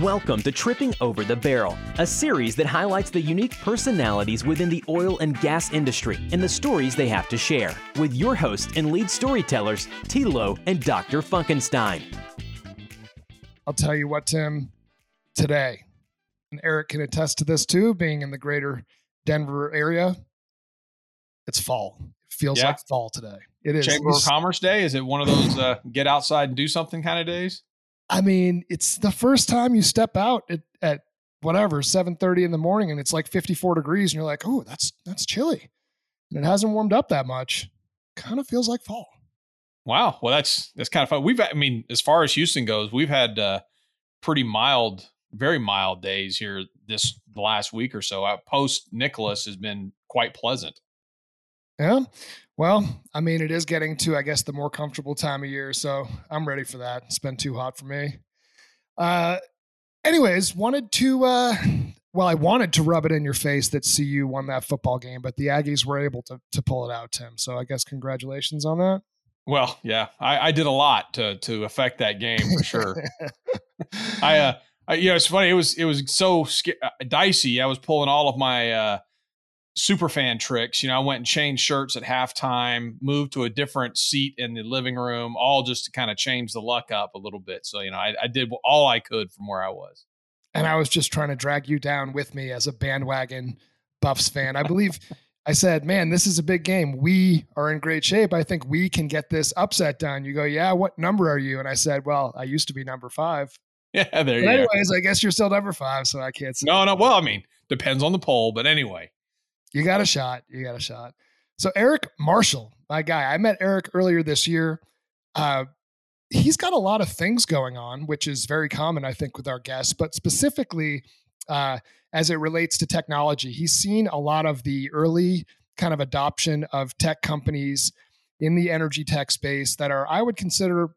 Welcome to Tripping Over the Barrel, a series that highlights the unique personalities within the oil and gas industry and the stories they have to share, with your hosts and lead storytellers, Tilo and Dr. Funkenstein. I'll tell you what, Tim, today, and Eric can attest to this too, being in the greater Denver area, it's fall. It feels Yeah. like fall today. It is. Chamber of Commerce Day? Is it one of those uh, get outside and do something kind of days? I mean, it's the first time you step out at, at whatever, 7:30 in the morning and it's like 54 degrees and you're like, "Oh, that's that's chilly." And it hasn't warmed up that much. Kind of feels like fall. Wow. Well, that's that's kind of fun. We've, I mean, as far as Houston goes, we've had uh, pretty mild, very mild days here this last week or so. Post Nicholas has been quite pleasant. Yeah. Well, I mean, it is getting to, I guess, the more comfortable time of year. So I'm ready for that. It's been too hot for me. Uh, anyways, wanted to, uh, well, I wanted to rub it in your face that CU won that football game, but the Aggies were able to, to pull it out, Tim. So I guess congratulations on that. Well, yeah, I, I did a lot to to affect that game for sure. I, uh, I, you know, it's funny. It was it was so uh, dicey. I was pulling all of my uh, super fan tricks. You know, I went and changed shirts at halftime, moved to a different seat in the living room, all just to kind of change the luck up a little bit. So you know, I, I did all I could from where I was. and I was just trying to drag you down with me as a bandwagon Buffs fan. I believe I said, "Man, this is a big game. We are in great shape. I think we can get this upset done." You go, "Yeah, what number are you?" And I said, "Well, I used to be number 5." Yeah, there But you go. anyways, I guess you're still number 5, so I can't say. No, no. Well, I mean, depends on the poll, but anyway. You got a shot. You got a shot. So Eric Marshall, my guy, I met Eric earlier this year. Uh, he's got a lot of things going on, which is very common, I think, with our guests, but specifically uh, as it relates to technology. He's seen a lot of the early kind of adoption of tech companies in the energy tech space that are, I would consider,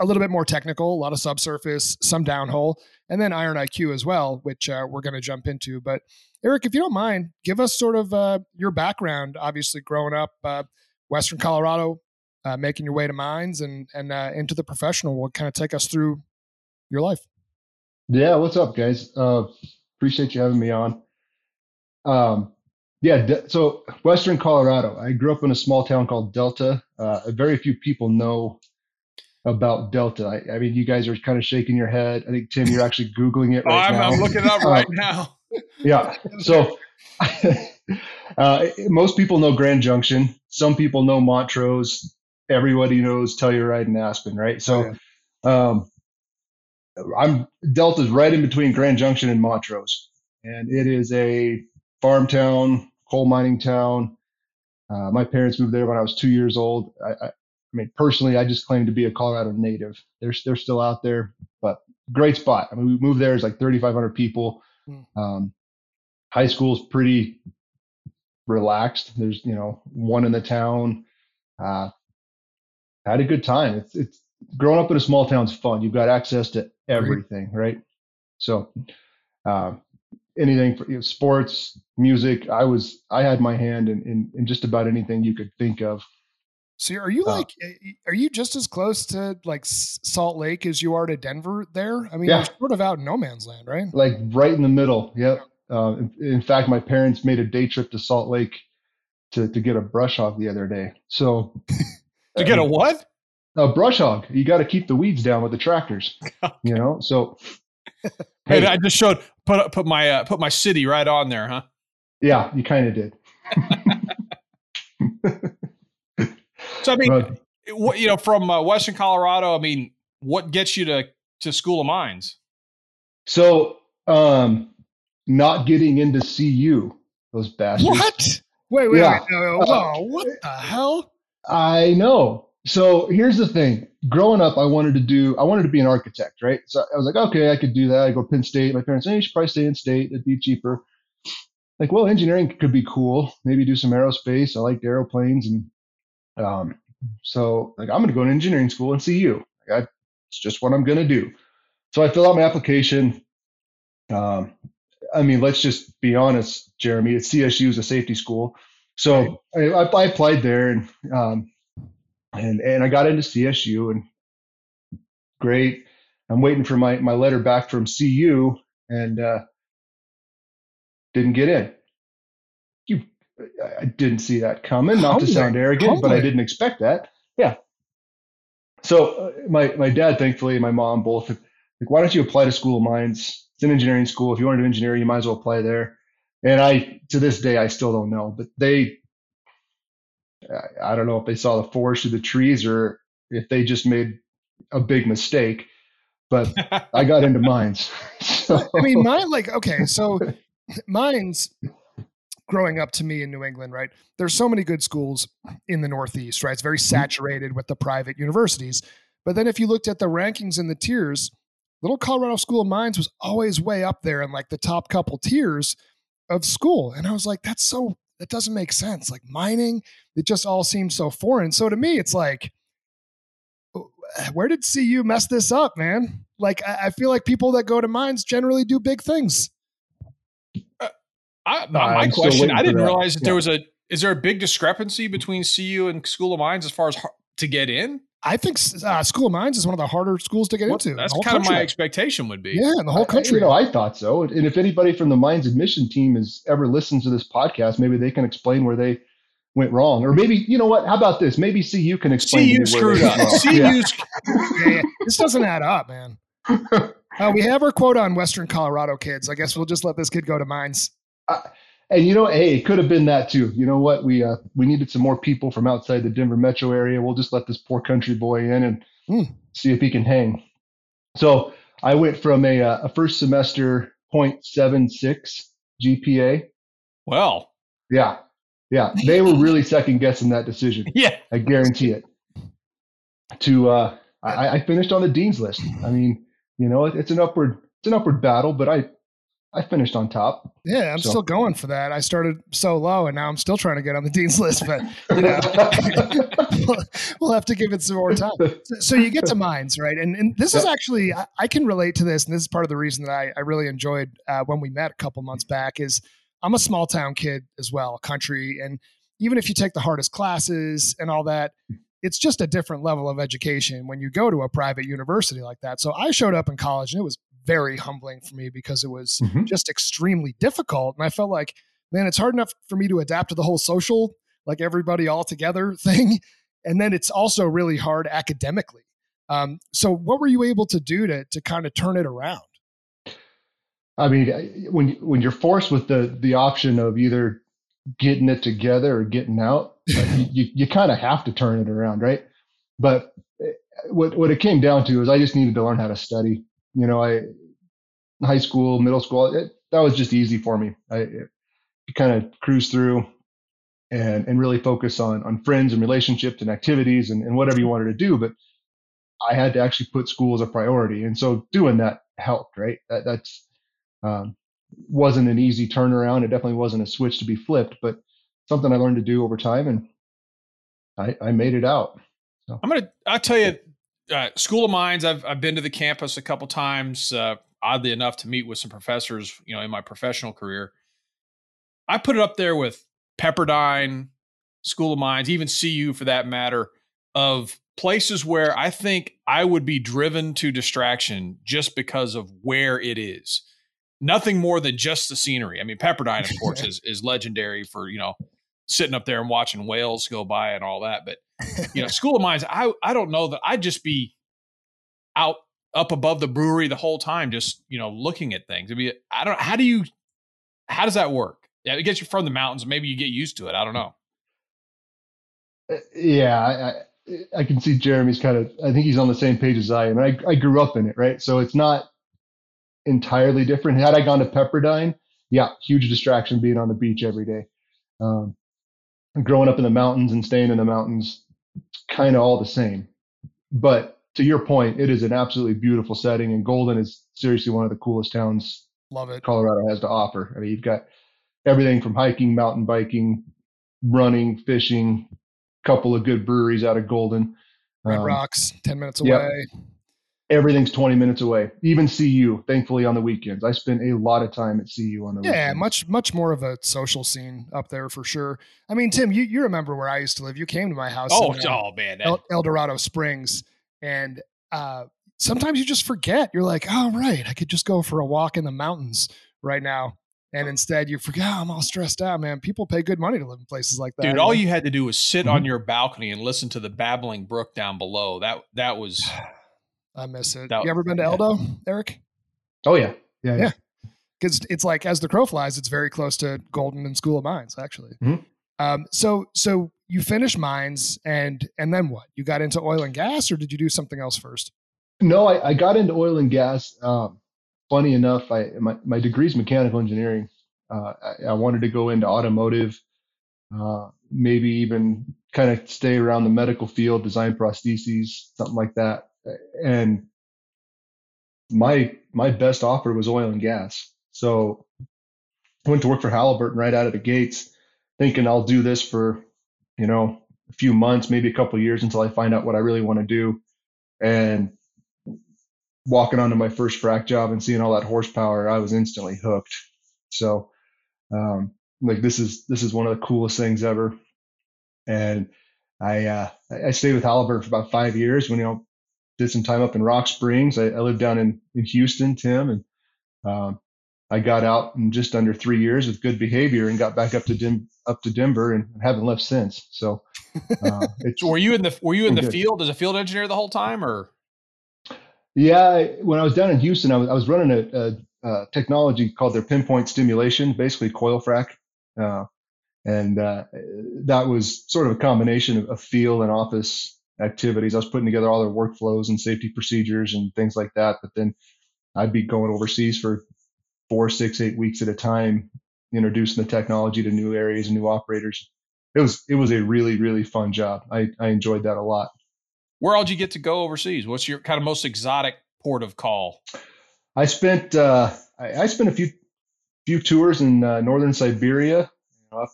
a little bit more technical, a lot of subsurface, some downhole, and then Iron IQ as well, which uh, we're going to jump into. But Eric, if you don't mind, give us sort of uh, your background. Obviously, growing up uh, Western Colorado, uh, making your way to mines and and uh, into the professional world. Kind of take us through your life. Yeah, what's up, guys? Uh, appreciate you having me on. Um, yeah, de- so Western Colorado. I grew up in a small town called Delta. Uh, very few people know about Delta. I, I mean, you guys are kind of shaking your head. I think Tim, you're actually googling it Oh, right I'm, now. I'm looking it up Uh, right now. Yeah. So uh, most people know Grand Junction. Some people know Montrose. Everybody knows Telluride and Aspen, right? So um, I'm Delta's right in between Grand Junction and Montrose, and it is a farm town, coal mining town. Uh, my parents moved there when I was two years old. I, I, I mean, personally, I just claim to be a Colorado native. They're they're still out there, but great spot. I mean, we moved there. It's like 3,500 people. Hmm. Um, high school's pretty relaxed. There's you know one in the town. Uh, had a good time. It's it's growing up in a small town's fun. You've got access to everything, right? So, uh, anything for you know, sports, music. I was I had my hand in, in in just about anything you could think of. So are you Uh, like, are you just as close to like Salt Lake as you are to Denver? There, I mean, Yeah. you're sort of out in no man's land, right? Like right in the middle. Yep. Uh, in, in fact, my parents made a day trip to Salt Lake to to get a brush hog the other day. So To get a what? a brush hog, you got to keep the weeds down with the tractors. You know. So Hey, I just showed put put my uh, put my city right on there, huh? yeah, you kind of did. So I mean, what you know from uh, Western Colorado. I mean, what gets you to to School of Mines? So, um, not getting into CU, those bastards. What? Wait, wait, Yeah. wait. No, no, Uh, what the hell? I know. So here's the thing. Growing up, I wanted to do. I wanted to be an architect, right? So I was like, okay, I could do that. I go Penn State. My parents, hey, you should probably stay in state. It'd be cheaper. Like, well, engineering could be cool. Maybe do some aerospace. I liked aeroplanes, and um, so like I'm going to go to engineering school and CU. Like, I, it's just what I'm going to do. So I fill out my application. Um, I mean, let's just be honest, Jeremy. It's CSU is a safety school, so I, I, I applied there and um, and and I got into CSU and great. I'm waiting for my my letter back from CU, and uh, didn't get in. I didn't see that coming. Not to sound arrogant, but I didn't expect that. Yeah. So uh, my my dad, thankfully, and my mom both like, why don't you apply to School of Mines? It's an engineering school. If you want to do engineering, you might as well apply there. And I, to this day, I still don't know. But they, I don't know if they saw the forest of the trees or if they just made a big mistake. But I got into mines. So. I mean, mine like okay, so mines growing up to me in New England, right? There's so many good schools in the Northeast, right? It's very mm-hmm. saturated with the private universities. But then if you looked at the rankings and the tiers, Little Colorado School of Mines was always way up there in like the top couple tiers of school. And I was like, that's so, that doesn't make sense. Like mining, it just all seems so foreign. So to me, it's like, where did CU mess this up, man? Like, I, feel like people that go to mines generally do big things. Uh, I, my I'm question, I didn't realize that yeah. there was a, is there a big discrepancy between CU and School of Mines as far as to get in? I think uh, School of Mines is one of the harder schools to get well, into. That's kind country. of my expectation would be. Yeah, in the whole country. I, you know, I thought so. And if anybody from the Mines admission team has ever listened to this podcast, maybe they can explain where they went wrong. Or maybe, you know what? How about this? Maybe CU can explain CU screwed up. CU yeah. yeah, this doesn't add up, man. Uh, we have our quote on Western Colorado kids. I guess we'll just let this kid go to Mines. Uh, and you know, hey, it could have been that too. You know what? We uh, we needed some more people from outside the Denver metro area. We'll just let this poor country boy in and mm. see if he can hang. So I went from a, uh, a first semester 0.76 GPA. Well, yeah, yeah, they were really second guessing that decision. Yeah, I guarantee it. To uh, I, I finished on the dean's list. I mean, you know, it's an upward it's an upward battle, but I I finished on top. Yeah, I'm so. still going for that. I started so low, and now I'm still trying to get on the dean's list. But you know, we'll, have to give it some more time. So, so you get to mines, right? And and this is actually I, I, can relate to this, and this is part of the reason that I, I really enjoyed uh, when we met a couple months back. Is I'm a small town kid as well, country, and even if you take the hardest classes and all that, it's just a different level of education when you go to a private university like that. So I showed up in college and it was very humbling for me because it was mm-hmm. just extremely difficult. And I felt like, man, it's hard enough for me to adapt to the whole social, like everybody all together thing. And then it's also really hard academically. Um, so what were you able to do to, to kind of turn it around? I mean, when, when you're forced with the, the option of either getting it together or getting out, you, you, you kind of have to turn it around. Right. But eh, what, what it came down to is I just needed to learn how to study you know, I high school, middle school, it, that was just easy for me. I kind of cruise through and and really focus on on friends and relationships and activities and, and whatever you wanted to do. But I had to actually put school as a priority, and so doing that helped. Right, that that's um, wasn't an easy turnaround. It definitely wasn't a switch to be flipped, but something I learned to do over time, and I, I made it out. So. I'm gonna. I'll tell you uh, School of Mines. I've I've been to the campus a couple times. Uh, oddly enough, to meet with some professors. You know, in my professional career, I put it up there with Pepperdine, School of Mines, even CU for that matter, of places where I think I would be driven to distraction just because of where it is. Nothing more than just the scenery. I mean, Pepperdine, of course, is is legendary for you know sitting up there and watching whales go by and all that. But you know, School of Mines, I I don't know that I'd just be out up above the brewery the whole time, just you know, looking at things. I mean, I don't. How do you? How does that work? Yeah, it gets you from the mountains. Maybe you get used to it. I don't know. Uh, yeah, I, I can see Jeremy's kind of. I think he's on the same page as I am. I I grew up in it, right? So it's not entirely different. Had I gone to Pepperdine, yeah, huge distraction being on the beach every day. Um, growing up in the mountains and staying in the mountains, kind of all the same. But to your point, it is an absolutely beautiful setting, and Golden is seriously one of the coolest towns Love it. Colorado has to offer. I mean, you've got everything from hiking, mountain biking, running, fishing, a couple of good breweries out of Golden. Red um, Rocks, 10 minutes away. Yep everything's 20 minutes away even CU thankfully on the weekends i spend a lot of time at CU on the yeah weekends. much much more of a social scene up there for sure i mean tim you, you remember where i used to live you came to my house oh, in, uh, oh man El, el, dorado springs and uh, sometimes you just forget. You're like, oh right, I could just go for a walk in the mountains right now. And instead you forget, oh, I'm all stressed out, man. People pay good money to live in places like that. Dude, all you had to do was sit mm-hmm. on your balcony and listen to the babbling brook down below. That that was I miss it. That, you ever been to Eldo, Eric? Oh yeah. Yeah. Yeah. Because yeah. it's like as the crow flies, it's very close to Golden and School of Mines, actually. Mm-hmm. Um, so so you finished mines and and then what? You got into oil and gas, or did you do something else first? No, I, I got into oil and gas. Um, funny enough, I my, my degree is mechanical engineering. Uh, I, I, wanted to go into automotive, uh, maybe even kind of stay around the medical field, design prostheses, something like that. And my my best offer was oil and gas. So I went to work for Halliburton right out of the gates, thinking I'll do this for, you know, a few months, maybe a couple years until I find out what I really want to do. And walking onto my first frac job and seeing all that horsepower, I was instantly hooked. So, um, like this is this is one of the coolest things ever. And I uh, I stayed with Halliburton for about five years. When you know, did some time up in Rock Springs. I, I lived down in in Houston, Tim, and um, I got out in just under three years with good behavior and got back up to Dim, up to Denver and haven't left since. So, uh, were you in the were you in the good. field as a field engineer the whole time, or yeah, when I was down in Houston, I was, I was running a, a, a, technology called their pinpoint stimulation, basically coil frac. Uh, and uh, that was sort of a combination of, of, field and office activities. I was putting together all their workflows and safety procedures and things like that. But then I'd be going overseas for four, six, eight weeks at a time, introducing the technology to new areas and new operators. It was it was a really really fun job. I, I enjoyed that a lot. Where all did you get to go overseas? What's your kind of most exotic port of call? I spent uh, I, I, spent a few few tours in uh, northern Siberia, up,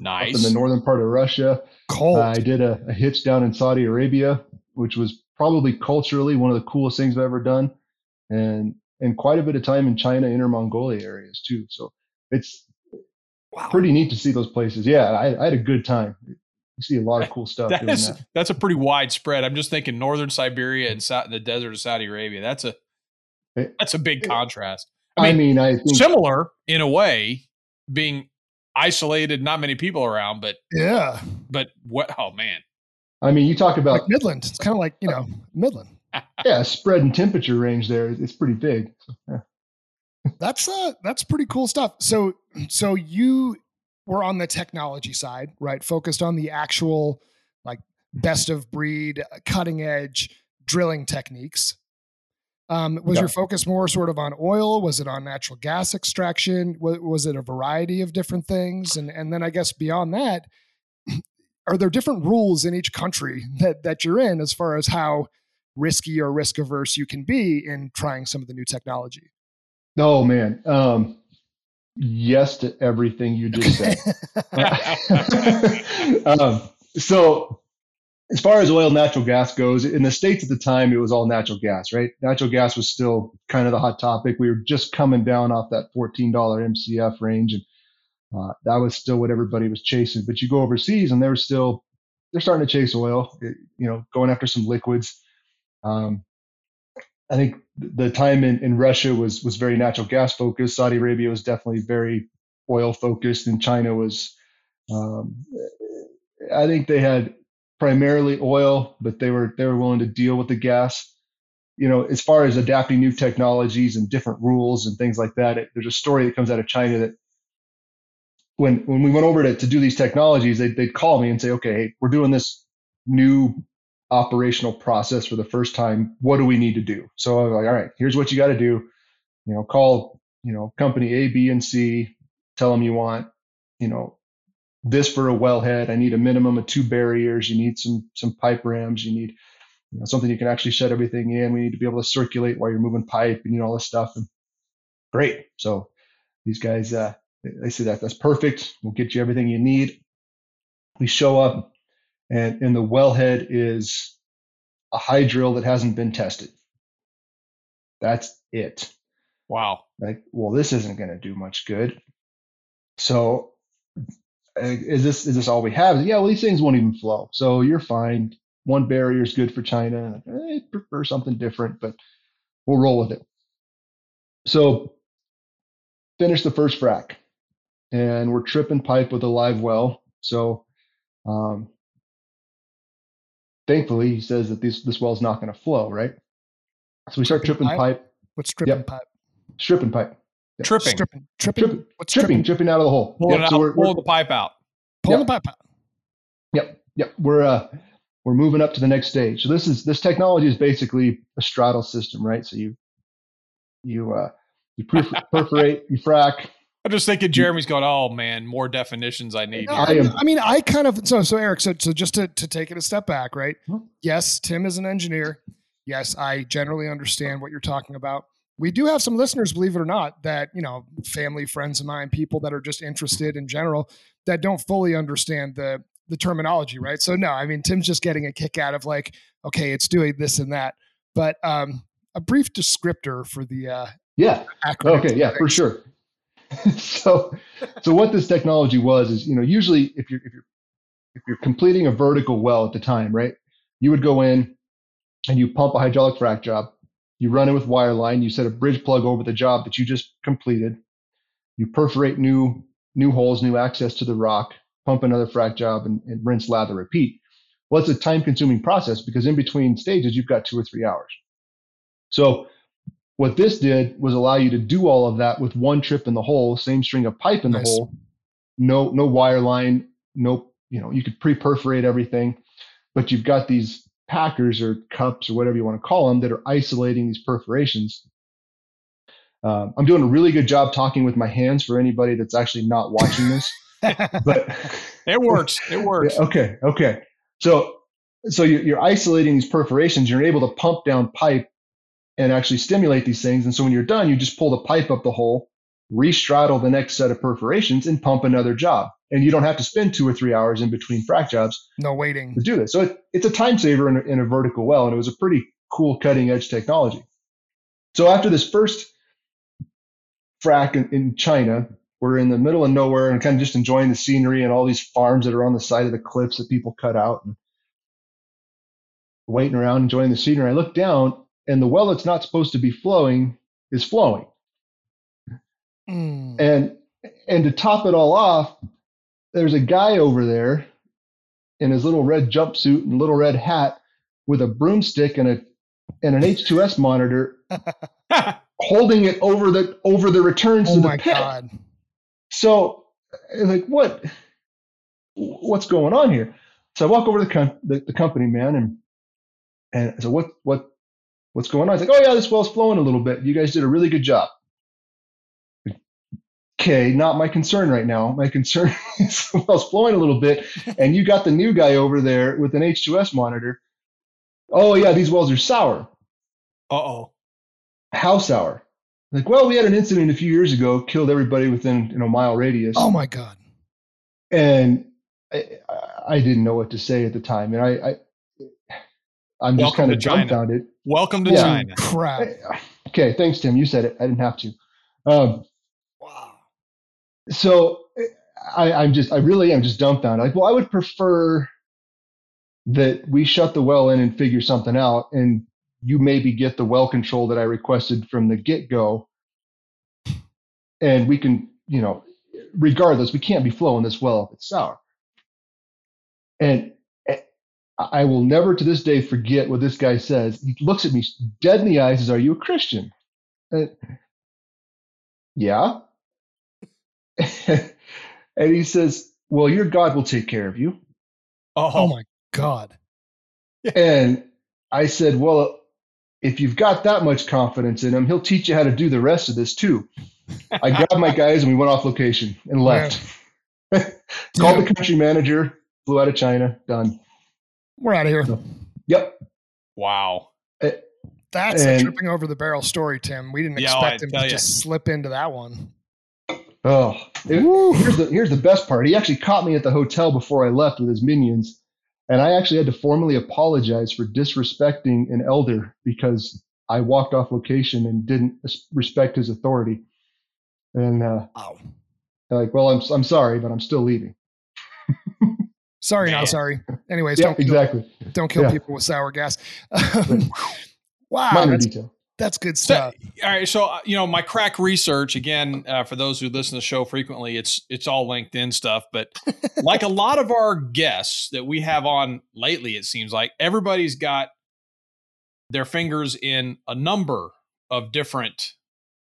nice up in the northern part of Russia. Cold. I did a, a, hitch down in Saudi Arabia, which was probably culturally one of the coolest things I've ever done, and and quite a bit of time in China, Inner Mongolia areas too. So it's wow. pretty neat to see those places. Yeah, I, I had a good time you see a lot of cool stuff. That's that. that's a pretty wide spread. I'm just thinking northern Siberia and so- the desert of Saudi Arabia. That's a that's a big contrast. I mean, I, mean, I think similar in a way, being isolated, not many people around, but yeah, but what? Oh man, I mean, you talk about like Midland. It's kind of like you know Midland. yeah, spread and temperature range there. It's pretty big. Yeah. that's uh that's pretty cool stuff. So so you we're on the technology side, right? Focused on the actual like best of breed, uh, cutting edge drilling techniques. Um, was your focus more sort of on oil? Was it on natural gas extraction? Was, was it a variety of different things? And and then I guess beyond that, are there different rules in each country that that you're in as far as how risky or risk averse you can be in trying some of the new technology? Oh man, um, yes to everything you just said. um, so, as far as oil, and natural gas goes, in the states at the time, it was all natural gas, right? Natural gas was still kind of the hot topic. We were just coming down off that $14 MCF range, and uh, that was still what everybody was chasing. But you go overseas, and they're still they're starting to chase oil, you know, going after some liquids. Um, I think the time in, in Russia was was very natural gas focused. Saudi Arabia was definitely very oil focused, and China was. Um, I think they had primarily oil, but they were they were willing to deal with the gas. You know, as far as adapting new technologies and different rules and things like that, it, there's a story that comes out of China that when when we went over to, to do these technologies, they, they'd call me and say, okay, hey, we're doing this new operational process for the first time. What do we need to do? So I was like, all right, here's what you got to do. You know, call, you know, company A, B, and C, tell them you want, you know, this for a wellhead. I need a minimum of two barriers. You need some some pipe rams. You need you know, something you can actually shut everything in. We need to be able to circulate while you're moving pipe and you know all this stuff. And great. So these guys, uh, they say that that's perfect. We'll get you everything you need. We show up and, and the wellhead is a high drill that hasn't been tested. That's it. Wow. Like, well, this isn't going to do much good. So, is this is this all we have? Yeah, well, these things won't even flow. So you're fine. one barrier is good for China. I prefer something different, but we'll roll with it. So finish the first frac, and we're tripping pipe with a live well. So um, thankfully, he says that this this well's not going to flow, right? So we start tripping pipe. pipe. What's tripping yep. pipe? Stripping pipe. Yep. Tripping. Stripping. Tripping. Tripping. What's tripping? Tripping, tripping out of the hole. Pull, yep. so we're, pull we're, the pipe out. Pull the pipe out. Yep. Yep. We're uh we're moving up to the next stage. So this is this technology is basically a straddle system, right? So you you uh you perforate, you frac, I'm just thinking Jeremy's going, oh man, more definitions I need. I, am, I, mean, I kind of so so Eric. So so just to to take it a step back, right? Yes, Tim is an engineer. Yes, I generally understand what you're talking about. We do have some listeners, believe it or not, that you know, family, friends of mine, people that are just interested in general that don't fully understand the the terminology, right? So no, I mean, Tim's just getting a kick out of like, okay, it's doing this and that. But um, a brief descriptor for the uh, yeah, okay, yeah, for sure. so, so what this technology was is, you know, usually if you're if you're if you're completing a vertical well at the time, right, you would go in and you pump a hydraulic frac job. You run it with wire line. You set a bridge plug over the job that you just completed. You perforate new new holes, new access to the rock. Pump another frac job and, and rinse, lather, repeat. Well, it's a time consuming process because in between stages you've got two or three hours. So what this did was allow you to do all of that with one trip in the hole, same string of pipe in nice. the hole, no no wire line, no you know you could pre-perforate everything, but you've got these packers or cups or whatever you want to call them that are isolating these perforations. Um, I'm doing a really good job talking with my hands for anybody that's actually not watching this, but it works. It works. okay. Okay. So so you're, you're isolating these perforations. You're able to pump down pipe and actually stimulate these things. And so when you're done, you just pull the pipe up the hole, restraddle the next set of perforations, and pump another job. And you don't have to spend two or three hours in between frac jobs. No waiting to do this. So it, it's a time saver in a, in a vertical well, and it was a pretty cool cutting edge technology. So after this first frac in, in China, we're in the middle of nowhere and kind of just enjoying the scenery and all these farms that are on the side of the cliffs that people cut out and waiting around enjoying the scenery. I look down and the well that's not supposed to be flowing is flowing. Mm. And and to top it all off, there's a guy over there in his little red jumpsuit and little red hat with a broomstick and a and an H2S monitor holding it over the over the returns oh to the pit. God. So like what what's going on here? So I walk over to the, com- the, the company man and and I said, what what what's going on? It's like, oh yeah, this well's flowing a little bit. You guys did a really good job. Okay, not my concern right now. My concern is the well's flowing a little bit, and you got the new guy over there with an H2S monitor. Oh yeah, these wells are sour. Uh oh. How sour? Like, well, we had an incident a few years ago, killed everybody within you know mile radius. Oh my god. And I, I didn't know what to say at the time, and I, I I'm just kind of dumbfounded. Welcome to yeah. China. Crap. Okay, thanks, Tim. You said it. I didn't have to. Um, wow. So eh, I, I'm just, I really am just dumbfounded. Like, well, I would prefer that we shut the well in and figure something out, and you maybe get the well control that I requested from the get go, and we can, you know, regardless, we can't be flowing this well if it's sour. And eh, I will never to this day forget what this guy says. He looks at me dead in the eyes and says, Are you a Christian? And, yeah. and he says, Well, your God will take care of you. Oh, oh my God. and I said, Well, if you've got that much confidence in him, he'll teach you how to do the rest of this too. I grabbed my guys and we went off location and left. Called the country manager, flew out of China, done. We're out of here. Yep. Wow. It, That's and, a tripping over the barrel story, Tim. We didn't yeah, oh, expect him to you. just slip into that one. Oh, it, here's the here's the best part. He actually caught me at the hotel before I left with his minions, and I actually had to formally apologize for disrespecting an elder because I walked off location and didn't respect his authority. And uh, wow. like, well, I'm I'm sorry, but I'm still leaving. Sorry, not sorry. Anyways, yeah, exactly. don't kill yeah. people with sour gas. wow, minor that's, detail. That's good stuff. So, all right, so uh, you know my crack research again. Uh, for those who listen to the show frequently, it's it's all LinkedIn stuff. But like a lot of our guests that we have on lately, it seems like everybody's got their fingers in a number of different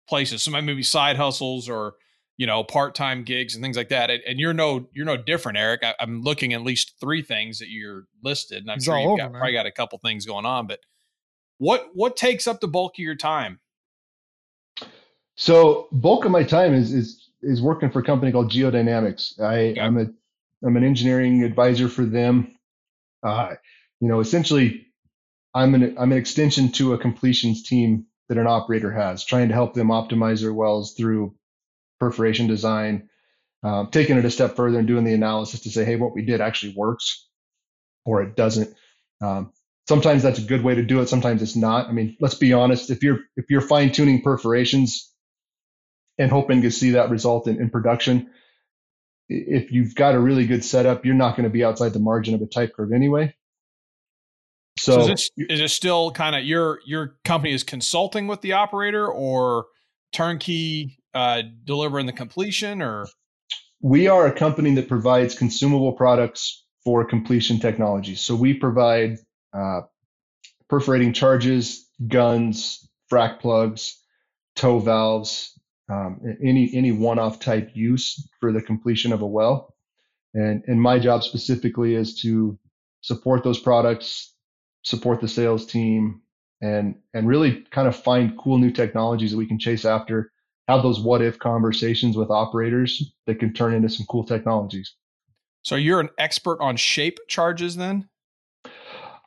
places. Some maybe side hustles or you know part-time gigs and things like that. And, and you're no you're no different, Eric. I, am looking at least three things that you're listed, and I'm sure you've over, got, probably got a couple things going on. But what what takes up the bulk of your time? So bulk of my time is is is working for a company called Geodynamics. I. I'm a I'm an engineering advisor for them. Uh, you know, essentially, I'm an I'm an extension to a completions team that an operator has, trying to help them optimize their wells through perforation design, um, taking it a step further and doing the analysis to say, hey, what we did actually works, or it doesn't. Um, sometimes that's a good way to do it. Sometimes it's not. I mean let's be honest. If you're if you're fine tuning perforations and hoping to see that result in, in production if you've got a really good setup you're not going to be outside the margin of a type curve anyway. So, so is, it, is it still kind of your your company is consulting with the operator or turnkey uh, delivering the completion or? We are a company that provides consumable products for completion technology so we provide uh, perforating charges, guns, frac plugs, toe valves, um, any any one-off type use for the completion of a well. And and my job specifically is to support those products, support the sales team, and and really kind of find cool new technologies that we can chase after. Have those what if conversations with operators that can turn into some cool technologies. So you're an expert on shape charges then?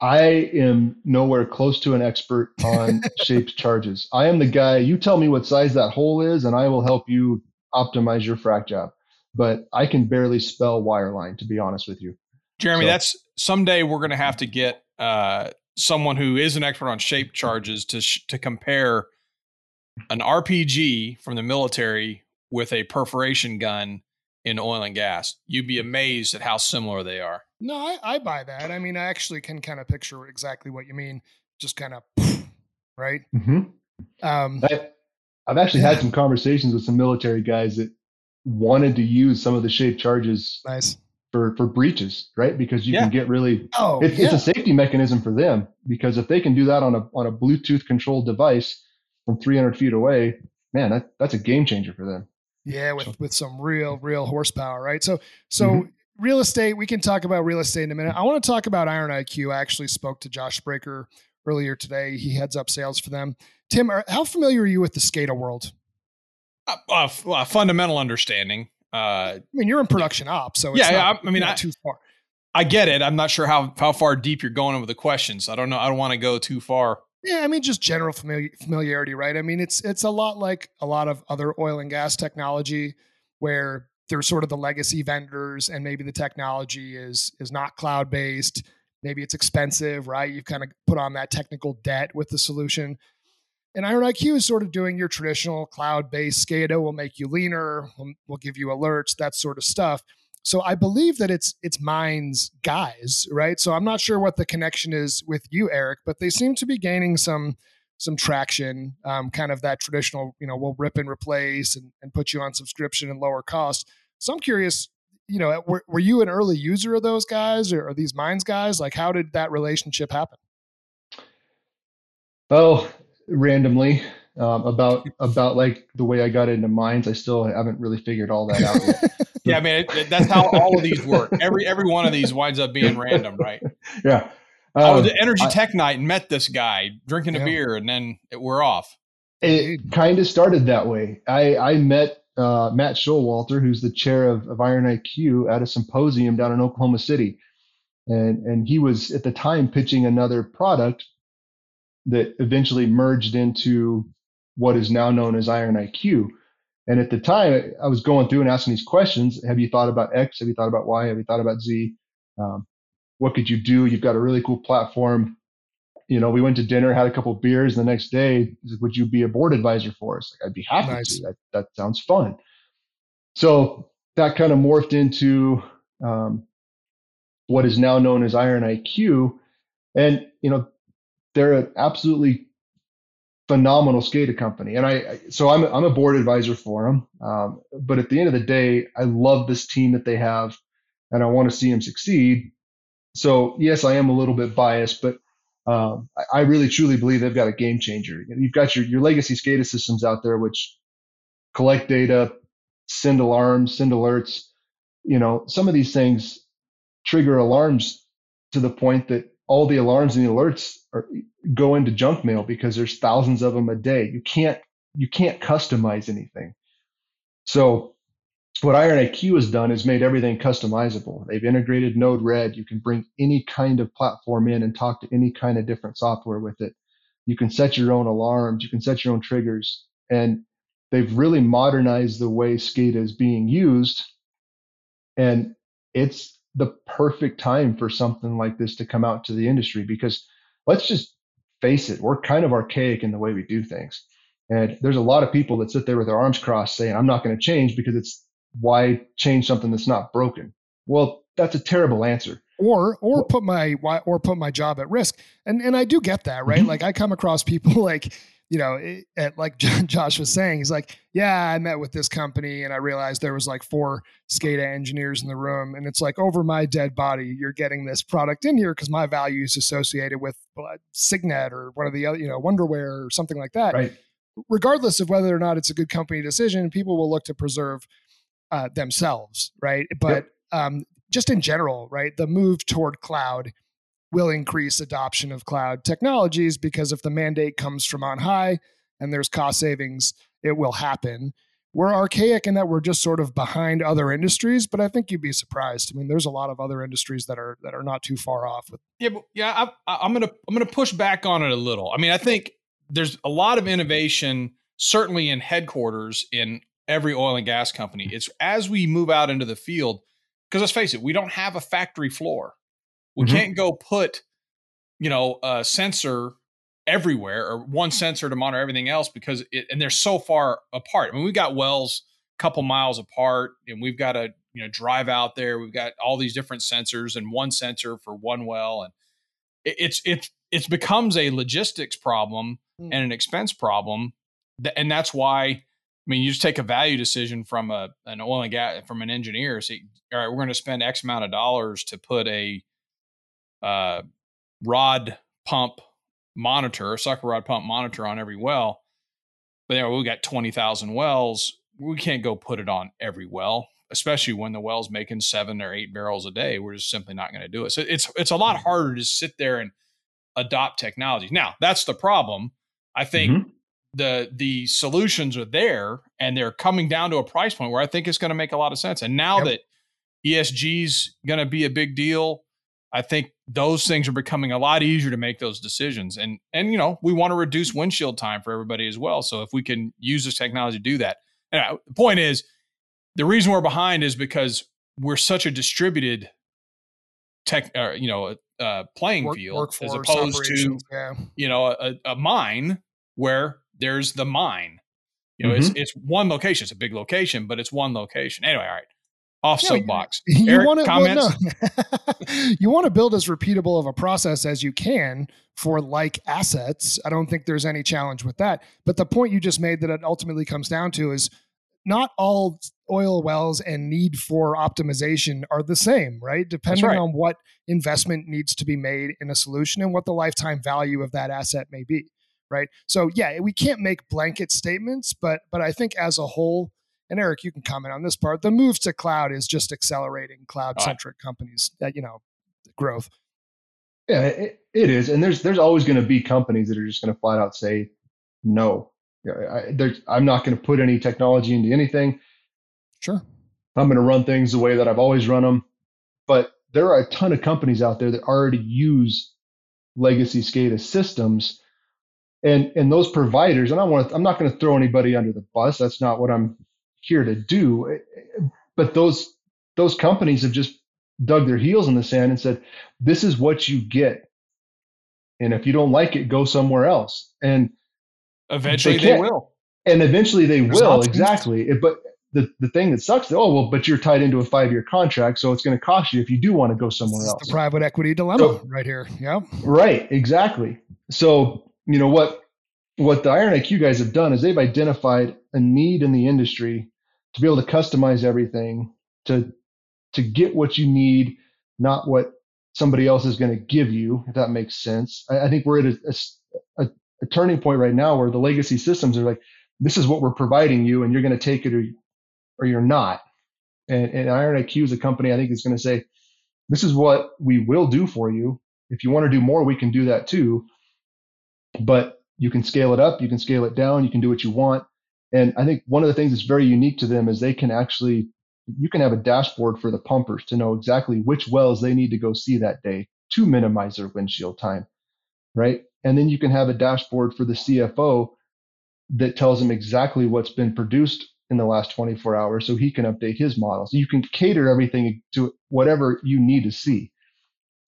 I am nowhere close to an expert on shaped charges. I am the guy, you tell me what size that hole is, and I will help you optimize your frac job. But I can barely spell wireline, to be honest with you. Jeremy, so, that's someday we're going to have to get uh, someone who is an expert on shape charges to sh- to compare an RPG from the military with a perforation gun in oil and gas. You'd be amazed at how similar they are. No, I, I buy that. I mean, I actually can kind of picture exactly what you mean. Just kind of, right? Mm-hmm. Um, I, I've actually had some conversations with some military guys that wanted to use some of the shaped charges nice. for for breaches, right? Because you yeah. can get really oh, it's, yeah. it's a safety mechanism for them because if they can do that on a on a Bluetooth controlled device from 300 feet away, man, that, that's a game changer for them. Yeah, with with some real real horsepower, right? So so mm-hmm. Real estate, we can talk about real estate in a minute. I want to talk about Iron IQ. I actually spoke to Josh Breaker earlier today. He heads up sales for them. Tim, are, how familiar are you with the SCADA world? Uh, uh, uh, fundamental understanding. Uh, I mean, you're in production ops, so yeah, not, I, I mean, I, too far. I get it. I'm not sure how how far deep you're going with the questions. I don't know. I don't want to go too far. Yeah, I mean just general familiar, familiarity, right? I mean it's it's a lot like a lot of other oil and gas technology where there's sort of the legacy vendors and maybe the technology is is not cloud based, maybe it's expensive, right? You've kind of put on that technical debt with the solution. And Iron IQ is sort of doing your traditional cloud based SCADA will make you leaner, will, will give you alerts, that sort of stuff so I believe that it's it's Mines guys, right? So I'm not sure what the connection is with you, Eric, but they seem to be gaining some some traction, um, kind of that traditional, you know, we'll rip and replace and, and put you on subscription and lower cost. So I'm curious, you know, were, were you an early user of those guys or are these Mines guys? Like, how did that relationship happen? Oh, randomly. Um, about about like the way I got into Mines, I still haven't really figured all that out yet. yeah, I mean it, it, that's how all of these work. Every every one of these winds up being random, right? Yeah. Um, I was at Energy I, Tech Night and met this guy drinking yeah. a beer, and then it, we're off. It kind of started that way. I I met uh, Matt Showalter, who's the chair of, of Iron IQ, at a symposium down in Oklahoma City, and and he was at the time pitching another product that eventually merged into what is now known as Iron IQ. And at the time, I was going through and asking these questions. Have you thought about X? Have you thought about Y? Have you thought about Z? Um, what could you do? You've got a really cool platform. You know, we went to dinner, had a couple beers. And the next day, would you be a board advisor for us? Like, I'd be happy nice. to. That, that sounds fun. So that kind of morphed into um, what is now known as Iron IQ. And, you know, they're an absolutely phenomenal SCADA company. And I, so I'm, I'm a board advisor for them. Um, but at the end of the day, I love this team that they have and I want to see them succeed. So yes, I am a little bit biased, but um, I, really truly believe they've got a game changer. You've got your, your legacy SCADA systems out there, which collect data, send alarms, send alerts. You know, some of these things trigger alarms to the point that all the alarms and the alerts are, go into junk mail because there's thousands of them a day. You can't you can't customize anything. So what Iron IQ has done is made everything customizable. They've integrated Node-RED. You can bring any kind of platform in and talk to any kind of different software with it. You can set your own alarms. You can set your own triggers. And they've really modernized the way SCADA is being used. And it's the perfect time for something like this to come out to the industry because let's just face it, we're kind of archaic in the way we do things. And there's a lot of people that sit there with their arms crossed saying, I'm not going to change because it's why change something that's not broken? Well, that's a terrible answer. Or or put my or put my job at risk. And and I do get that, right? Mm-hmm. Like I come across people like you know, it, at, like Josh was saying, he's like, yeah, I met with this company and I realized there was like four SCADA engineers in the room, and it's like over my dead body, you're getting this product in here because my value is associated with CygNet or one of the other, you know, Wonderware or something like that. Right. Regardless of whether or not it's a good company decision, people will look to preserve uh, themselves, right? But yep. um, just in general, right, the move toward cloud will increase adoption of cloud technologies because if the mandate comes from on high and there's cost savings, it will happen. We're archaic in that we're just sort of behind other industries, but I think you'd be surprised. I mean, there's a lot of other industries that are that are not too far off. With- yeah, but yeah, I, I'm gonna I'm gonna push back on it a little. I mean, I think there's a lot of innovation, certainly in headquarters in every oil and gas company. It's as we move out into the field, because let's face it, we don't have a factory floor. We mm-hmm. can't go put, you know, a sensor everywhere or one sensor to monitor everything else because it, and they're so far apart. I mean, we've got wells a couple miles apart and we've got to, you know, drive out there. We've got all these different sensors and one sensor for one well. And it, it's, it's, it becomes a logistics problem mm. and an expense problem. And that's why mean, you just take a value decision from a an oil and gas from an engineer. Say, all right, we're going to spend X amount of dollars to put a uh, rod pump monitor, a sucker rod pump monitor on every well. But know, we got twenty thousand wells. We can't go put it on every well, especially when the well's making seven or eight barrels a day. We're just simply not going to do it. So it's it's a lot mm-hmm. harder to sit there and adopt technology. Now that's the problem. I think mm-hmm the the solutions are there and they're coming down to a price point where I think it's going to make a lot of sense. And now yep. that ESG's going to be a big deal, I think those things are becoming a lot easier to make those decisions. And and you know, we want to reduce windshield time for everybody as well. So if we can use this technology to do that. And the point is the reason we're behind is because we're such a distributed tech uh, you know, uh, playing Work, field as opposed to yeah. you know, a, a mine where there's the mine. You know, mm-hmm. it's it's one location. It's a big location, but it's one location. Anyway, all right. Off soapbox. You, Eric, want to comments? Well, no. you want to build as repeatable of a process as you can for like assets. I don't think there's any challenge with that. But the point you just made that it ultimately comes down to is not all oil wells and need for optimization are the same, right? Depending right. on what investment needs to be made in a solution and what the lifetime value of that asset may be right? So yeah, we can't make blanket statements, but but I think as a whole, and Eric, you can comment on this part. The move to cloud is just accelerating cloud centric right. companies that you know growth. Yeah, it, it is, and there's there's always going to be companies that are just going to flat out say no. I, I'm not going to put any technology into anything. Sure. I'm going to run things the way that I've always run them. But there are a ton of companies out there that already use legacy SCADA systems and and those providers and i want to i'm not going to throw anybody under the bus that's not what i'm here to do but those those companies have just dug their heels in the sand and said this is what you get and if you don't like it go somewhere else and eventually they, they will and eventually they There's will exactly it, but the, the thing that sucks, oh, well, but you're tied into a five year contract. So it's going to cost you if you do want to go somewhere else. the private equity dilemma so, right here. Yeah. Right. Exactly. So, you know, what, what the Iron IQ guys have done is they've identified a need in the industry to be able to customize everything to, to get what you need, not what somebody else is going to give you, if that makes sense. I, I think we're at a, a, a turning point right now where the legacy systems are like, this is what we're providing you, and you're going to take it or, or you're not. And, and Iron IQ is a company I think is going to say, this is what we will do for you. If you want to do more, we can do that too. But you can scale it up, you can scale it down, you can do what you want. And I think one of the things that's very unique to them is they can actually, you can have a dashboard for the pumpers to know exactly which wells they need to go see that day to minimize their windshield time, right? And then you can have a dashboard for the CFO that tells him exactly what's been produced in the last 24 hours so he can update his model. So you can cater everything to whatever you need to see.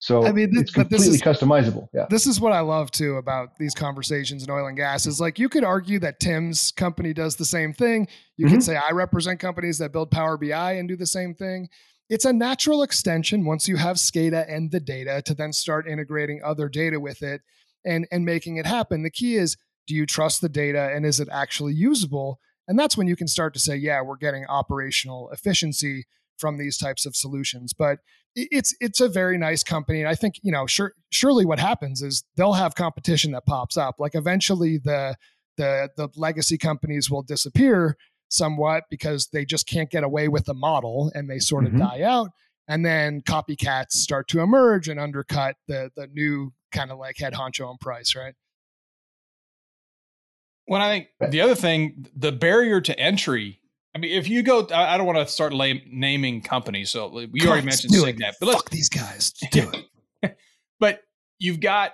So I mean, this, it's completely is, customizable. Yeah. This is what I love too about these conversations in oil and gas is like you could argue that Tim's company does the same thing. You mm-hmm. could say I represent companies that build Power BI and do the same thing. It's a natural extension once you have SCADA and the data to then start integrating other data with it and and making it happen. The key is do you trust the data and is it actually usable? And that's when you can start to say, yeah, we're getting operational efficiency from these types of solutions. But it's it's a very nice company, and I think you know, sure, surely what happens is they'll have competition that pops up. Like eventually, the the the legacy companies will disappear somewhat because they just can't get away with the model, and they sort of mm-hmm. die out. And then copycats start to emerge and undercut the the new kind of like head honcho and price, right? When I think the other thing, the barrier to entry. I mean, if you go, I don't want to start naming companies. So you Come already mentioned CygNet, but fuck these guys. Do it. but you've got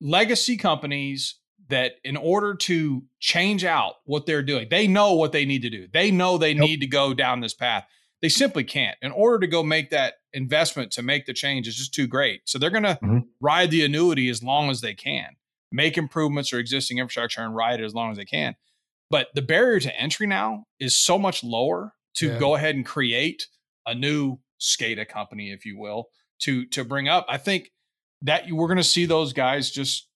legacy companies that, in order to change out what they're doing, they know what they need to do. They know they need to go down this path. They simply can't. In order to go make that investment to make the change is just too great. So they're going to mm-hmm. ride the annuity as long as they can make improvements or existing infrastructure and ride it as long as they can. But the barrier to entry now is so much lower to yeah. go ahead and create a new SCADA company, if you will, to to bring up. I think that you, we're going to see those guys just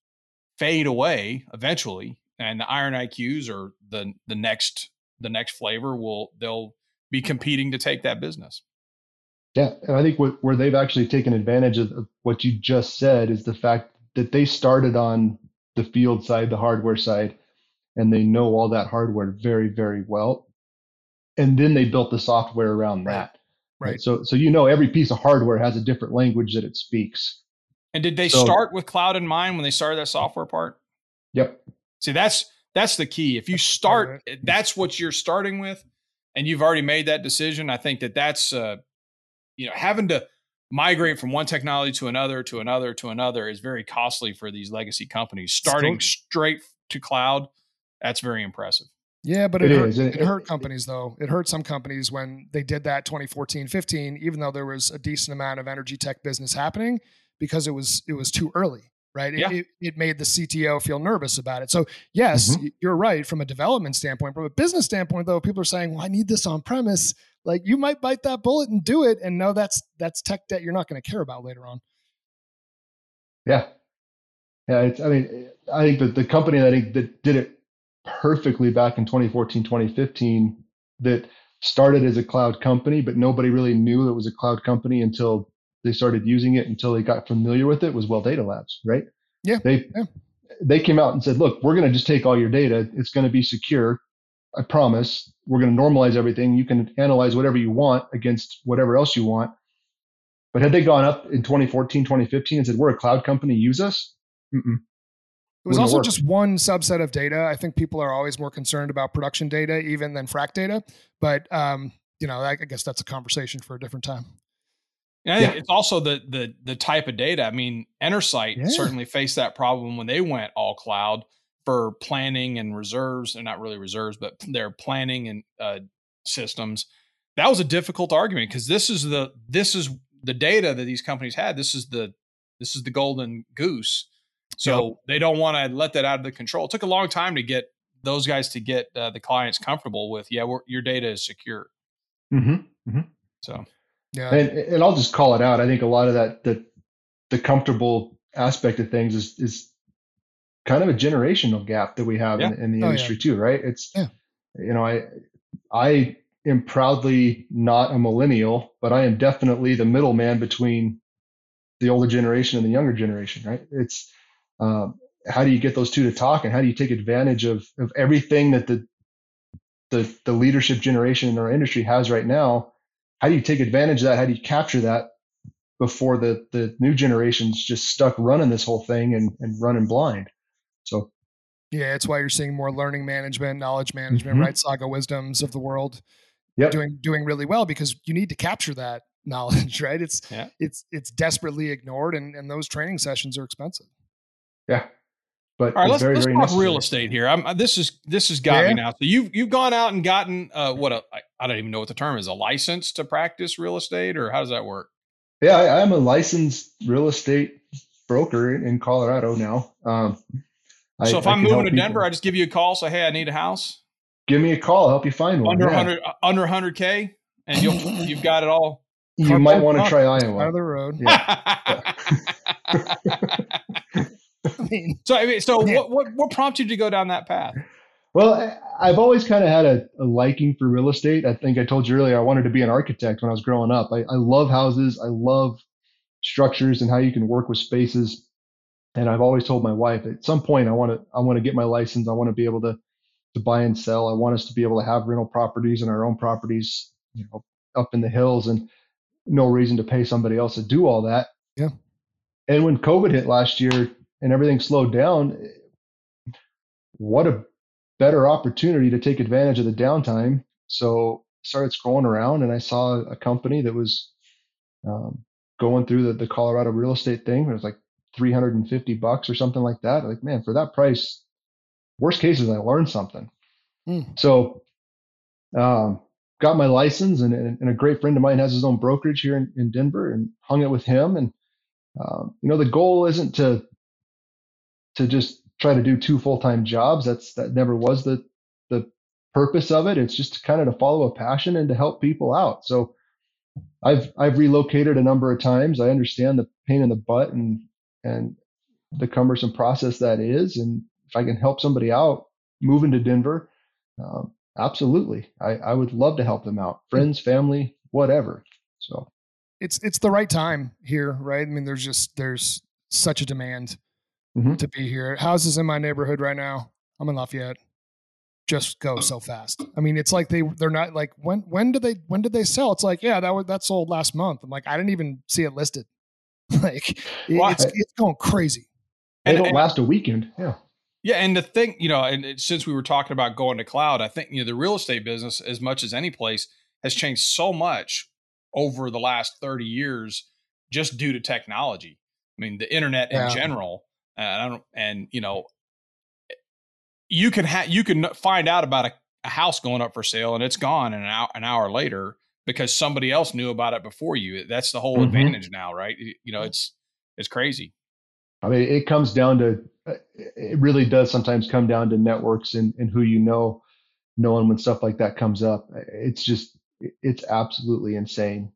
fade away eventually, and the Iron IQs or the the next the next flavor will they'll be competing to take that business. Yeah, and I think what, where they've actually taken advantage of what you just said is the fact that they started on the field side, the hardware side, and they know all that hardware very, very well. And then they built the software around that. Right. right. So, so you know, every piece of hardware has a different language that it speaks. And did they so, start with cloud in mind when they started that software part? Yep. See, that's that's the key. If you start, that's what you're starting with, and you've already made that decision. I think that that's, uh, you know, having to migrate from one technology to another to another to another is very costly for these legacy companies. Starting straight to cloud, that's very impressive. Yeah, but it, it hurt, is. It, it, hurt companies though. It hurt some companies when they did that 2014, 15, even though there was a decent amount of energy tech business happening because it was it was too early, right? Yeah. It, it, made the CTO feel nervous about it. So yes, mm-hmm. you're right from a development standpoint. From a business standpoint, though, people are saying, "Well, I need this on premise." like you might bite that bullet and do it and know that's that's tech debt you're not going to care about later on yeah yeah it's, i mean i think that the company that, that did it perfectly back in 2014 2015 that started as a cloud company but nobody really knew it was a cloud company until they started using it until they got familiar with it was well data labs right yeah they yeah. they came out and said look we're going to just take all your data it's going to be secure I promise we're going to normalize everything. You can analyze whatever you want against whatever else you want. But had they gone up in 2014, 2015 and said, we're a cloud company, use us? Mm-mm. It was also just one subset of data. I think people are always more concerned about production data even than frac data. But, um, you know, I guess that's a conversation for a different time. Yeah, yeah. it's also the the the type of data. I mean, Enersight yeah. certainly faced that problem when they went all cloud for planning and reserves, and not really reserves, but their planning and uh, systems. That was a difficult argument because this is the this is the data that these companies had. This is the this is the golden goose. So yep. they don't want to let that out of the control. It took a long time to get those guys to get uh, the clients comfortable with, yeah, your data is secure. Mm-hmm. Mm-hmm. So, yeah, and and I'll just call it out. I think a lot of that the the comfortable aspect of things is is kind of a generational gap that we have yeah. in, in, the oh, industry yeah. too, right? It's yeah. you know I I am proudly not a millennial, but I am definitely the middleman between the older generation and the younger generation, right? It's um, how do you get those two to talk, and how do you take advantage of of everything that the the the leadership generation in our industry has right now? How do you take advantage of that? How do you capture that before the the new generation's just stuck running this whole thing and and running blind? So yeah, it's why you're seeing more learning management, knowledge management, mm-hmm. right? Saga wisdoms of the world yep. doing doing really well because you need to capture that knowledge, right? It's yeah. it's it's desperately ignored and, and those training sessions are expensive. Yeah. But all right, let's, very, let's very talk necessary. real estate here. I'm, this is this has got yeah. me now. So you've you've gone out and gotten uh, what a I don't even know what the term is a license to practice real estate or how does that work? Yeah, I, am a licensed real estate broker in Colorado now. Um, so I, if I'm moving to Denver, people. I just give you a call. Say, hey, I need a house. Give me a call. I'll help you find one. Under yeah. 100 uh, under 100k, and you'll you've got it all. You might want to try Iowa. Out of the road. Yeah. I mean, so I mean, so yeah. what, what what prompted you to go down that path? Well, I've always kind of had a, a, liking for real estate. I think I told you earlier I wanted to be an architect when I was growing up. I, I love houses. I love structures and how you can work with spaces. And I've always told my wife at some point I want to I want to get my license. I want to be able to to buy and sell. I want us to be able to have rental properties and our own properties, you know, up in the hills and no reason to pay somebody else to do all that. Yeah. And when COVID hit last year and everything slowed down, what a better opportunity to take advantage of the downtime. So I started scrolling around and I saw a company that was um, going through the, the Colorado real estate thing. It was like 350 bucks or something like that. Like, man, for that price, worst case is I learned something. Mm. So, um, got my license and, and, a great friend of mine has his own brokerage here in, in Denver and hung it with him. And, um, you know, the goal isn't to, to just try to do two full-time jobs. That's, that never was the, the purpose of it. It's just kind of to follow a passion and to help people out. So I've, I've relocated a number of times. I understand the pain in the butt and and the cumbersome process that is. And if I can help somebody out moving to Denver, um, absolutely, I, I would love to help them out. Friends, family, whatever. So it's it's the right time here, right? I mean, there's just there's such a demand mm-hmm. to be here. Houses in my neighborhood right now. I'm in Lafayette. Just go so fast. I mean, it's like they they're not like when when did they when did they sell? It's like yeah, that was that sold last month. I'm like I didn't even see it listed. like it's it's going crazy. They and, don't and, last a weekend. Yeah. Yeah, and the thing, you know, and since we were talking about going to cloud, I think you know the real estate business, as much as any place, has changed so much over the last thirty years, just due to technology. I mean, the internet in general, and I don't, and you know, you can have you can find out about a, a, house going up for sale, and it's gone an hour an hour later because somebody else knew about it before you. That's the whole mm-hmm. advantage now, right? You know, it's it's crazy. I mean, it comes down to uh, it really does sometimes come down to networks and, and who you know, knowing when stuff like that comes up. It's just it's absolutely insane.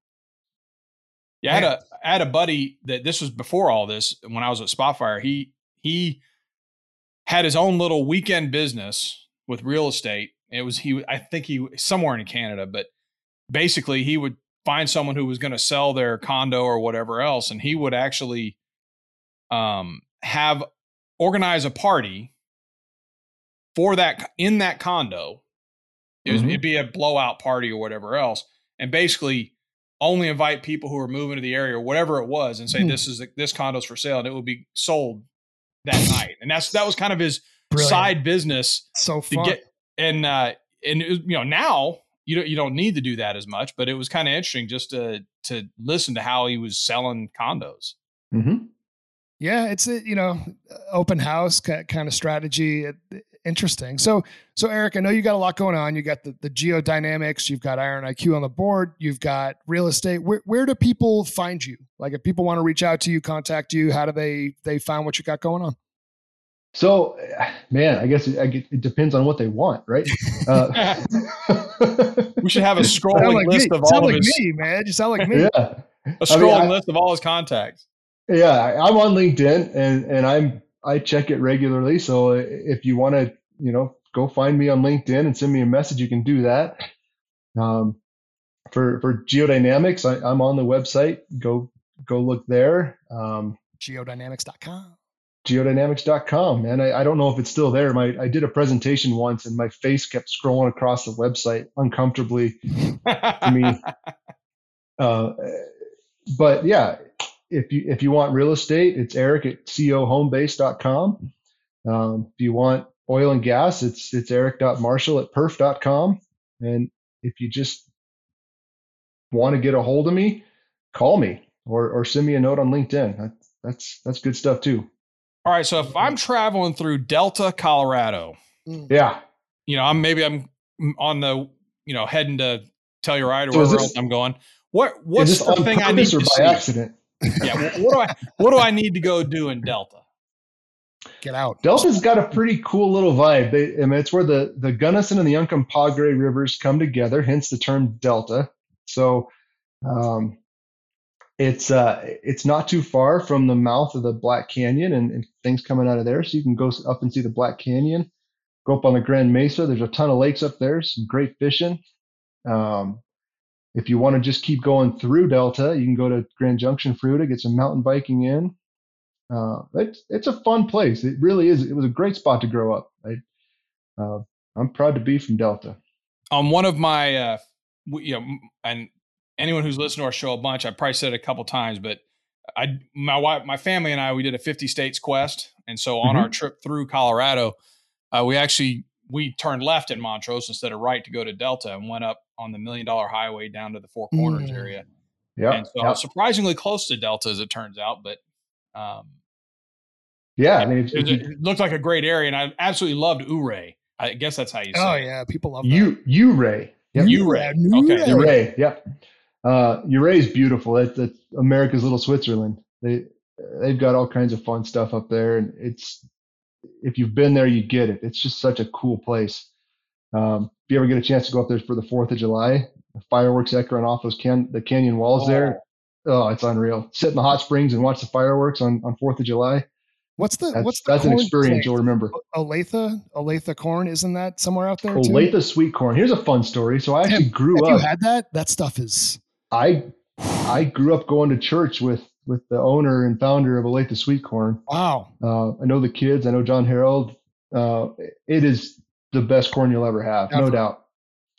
Yeah, I had a I had a buddy that this was before all this when I was at Spotfire. He he had his own little weekend business with real estate. It was he I think he somewhere in Canada, but basically he would find someone who was going to sell their condo or whatever else and he would actually um, have organize a party for that in that condo it was, mm-hmm. it'd be a blowout party or whatever else and basically only invite people who are moving to the area or whatever it was and say mm-hmm. this is this condo's for sale and it would be sold that night and that's that was kind of his Brilliant. side business so fun. to get and uh and it, you know now you don't you don't need to do that as much. But it was kind of interesting just to to listen to how he was selling condos. Mm-hmm. Yeah, it's a you know open house kind of strategy. Interesting. So so Eric, I know you got a lot going on. You got the the geodynamics. You've got Iron IQ on the board. You've got real estate. Where where do people find you? Like if people want to reach out to you, contact you, how do they they find what you got going on? So, man, I guess it, it depends on what they want, right? Uh, we should have a scrolling like list me. of You sound all of like his me, man. You sound like me. yeah, a I mean, scrolling I- list of all his contacts. yeah. I- I'm on LinkedIn and and I'm I check it regularly. So if you want to, you know, go find me on LinkedIn and send me a message, you can do that. Um, for for geodynamics, I, I'm on the website. Go go look there. Um, Geodynamics.com. geodynamics.com and I, I don't know if it's still there my i did a presentation once and my face kept scrolling across the website uncomfortably to me uh, but yeah if you if you want real estate it's eric at cohomebase.com um, if you want oil and gas it's it's eric.marshall at perf.com and if you just want to get a hold of me call me or or send me a note on linkedin that, that's that's good stuff too All right, so if I'm traveling through Delta, Colorado, mm. yeah you know, I'm maybe I'm on the, you know, heading to Telluride or So is wherever this- else I'm going. What what's the thing I need purpose or to by see? accident? Yeah, wh- what do I what do I need to go do in Delta? Get out. Delta's got a pretty cool little vibe. They, I mean, it's where the, the Gunnison and the Uncompahgre rivers come together, hence the term Delta. So um, it's uh, it's not too far from the mouth of the Black Canyon and, and things coming out of there. So you can go up and see the Black Canyon, go up on the Grand Mesa. There's a ton of lakes up there, some great fishing. Um, if you want to just keep going through Delta, you can go to Grand Junction, Fruita, get some mountain biking in. Uh, it's it's a fun place. It really is. It was a great spot to grow up. I, uh, I'm proud to be from Delta. on one of my uh you know and anyone who's listened to our show a bunch i probably said it a couple times but i my wife my family and i we did a 50 states quest and so on our trip through colorado uh, we actually we turned left at montrose instead of right to go to delta and went up on the million dollar highway down to the four corners Mm. area Yeah, and so I was surprisingly close to delta as it turns out but um yeah. I mean, if, it, if was- you, it looked like a great area and i absolutely loved Ouray. i guess that's how you say Oh it. yeah, people love that. you you Ray, yep. Ouray. Ouray. okay Ouray, yep. Uh, Ouray is beautiful. That's, that's America's little Switzerland. They they've got all kinds of fun stuff up there, and it's if you've been there, you get it. It's just such a cool place. Um, if you ever get a chance to go up there for the Fourth of July, the fireworks echoing off those can the canyon walls there. Oh, it's unreal. Sit in the hot springs and watch the fireworks on on Fourth of July. What's the That's what's the that's an experience you'll remember. Olathe, Olathe corn, isn't that somewhere out there too? Olathe sweet corn. Here's a fun story. So I actually Have- grew Have up. you had that? That stuff is I I grew up going to church with with the owner and founder of Olathe Sweet Corn. wow. Uh, I know the kids. I know John Harold. Uh, it is the best corn you'll ever have, no doubt.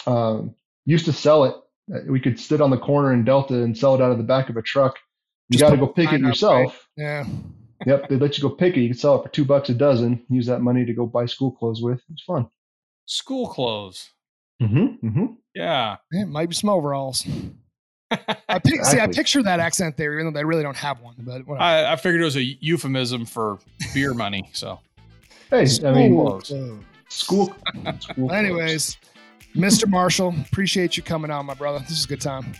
Um, used to sell it. Uh, We could sit on the corner in Delta and sell it out of the back of a truck. You got to go pick it up, yourself. Yeah. Yep, they let you go pick it. You can sell it for two bucks a dozen. Use that money to go buy school clothes with. It's fun. school clothes Mm-hmm, mm-hmm. yeah It might be some overalls. I pic- see. I picture that accent there, even though they really don't have one. But. I, I figured it was a euphemism for beer money. So Hey, I mean, School clothes. clothes. school. school. Anyways, Mr. Marshall, appreciate you coming on, my brother. This is a good time.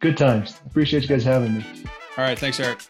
good times. Appreciate you guys having me. all right, thanks, Eric.